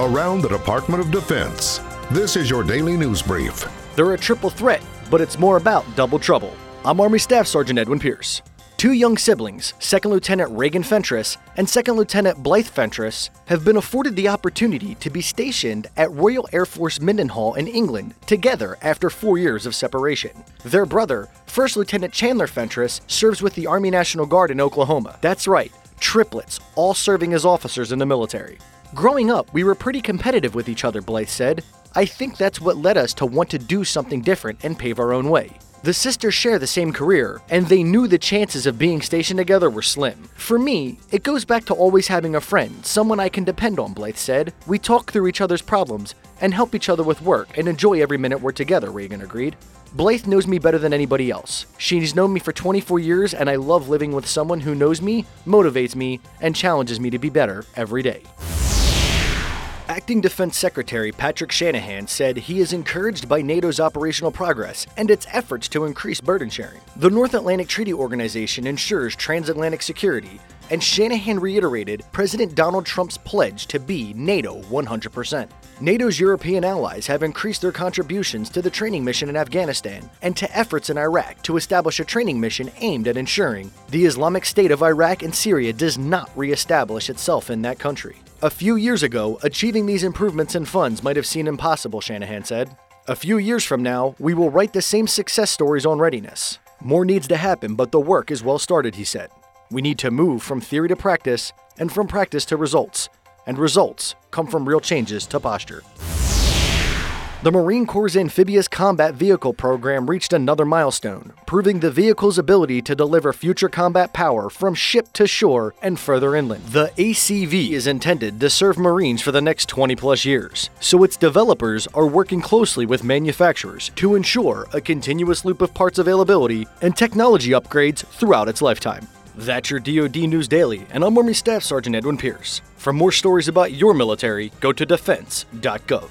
around the Department of Defense. This is your daily news brief. They're a triple threat, but it's more about double trouble. I'm Army Staff Sergeant Edwin Pierce. Two young siblings, Second Lieutenant Reagan Fentress and Second Lieutenant Blythe Fentress, have been afforded the opportunity to be stationed at Royal Air Force Mildenhall in England together after four years of separation. Their brother, First Lieutenant Chandler Fentress, serves with the Army National Guard in Oklahoma. That's right, triplets, all serving as officers in the military. Growing up, we were pretty competitive with each other, Blythe said. I think that's what led us to want to do something different and pave our own way. The sisters share the same career, and they knew the chances of being stationed together were slim. For me, it goes back to always having a friend, someone I can depend on, Blythe said. We talk through each other's problems and help each other with work and enjoy every minute we're together, Reagan agreed. Blythe knows me better than anybody else. She's known me for 24 years, and I love living with someone who knows me, motivates me, and challenges me to be better every day. Acting Defense Secretary Patrick Shanahan said he is encouraged by NATO's operational progress and its efforts to increase burden sharing. The North Atlantic Treaty Organization ensures transatlantic security, and Shanahan reiterated President Donald Trump's pledge to be NATO 100%. NATO's European allies have increased their contributions to the training mission in Afghanistan and to efforts in Iraq to establish a training mission aimed at ensuring the Islamic State of Iraq and Syria does not reestablish itself in that country. A few years ago, achieving these improvements in funds might have seemed impossible, Shanahan said. A few years from now, we will write the same success stories on readiness. More needs to happen, but the work is well started, he said. We need to move from theory to practice and from practice to results, and results come from real changes to posture. The Marine Corps' Amphibious Combat Vehicle program reached another milestone, proving the vehicle's ability to deliver future combat power from ship to shore and further inland. The ACV is intended to serve Marines for the next 20 plus years, so its developers are working closely with manufacturers to ensure a continuous loop of parts availability and technology upgrades throughout its lifetime. That's your DoD News Daily, and I'm Army Staff Sergeant Edwin Pierce. For more stories about your military, go to defense.gov.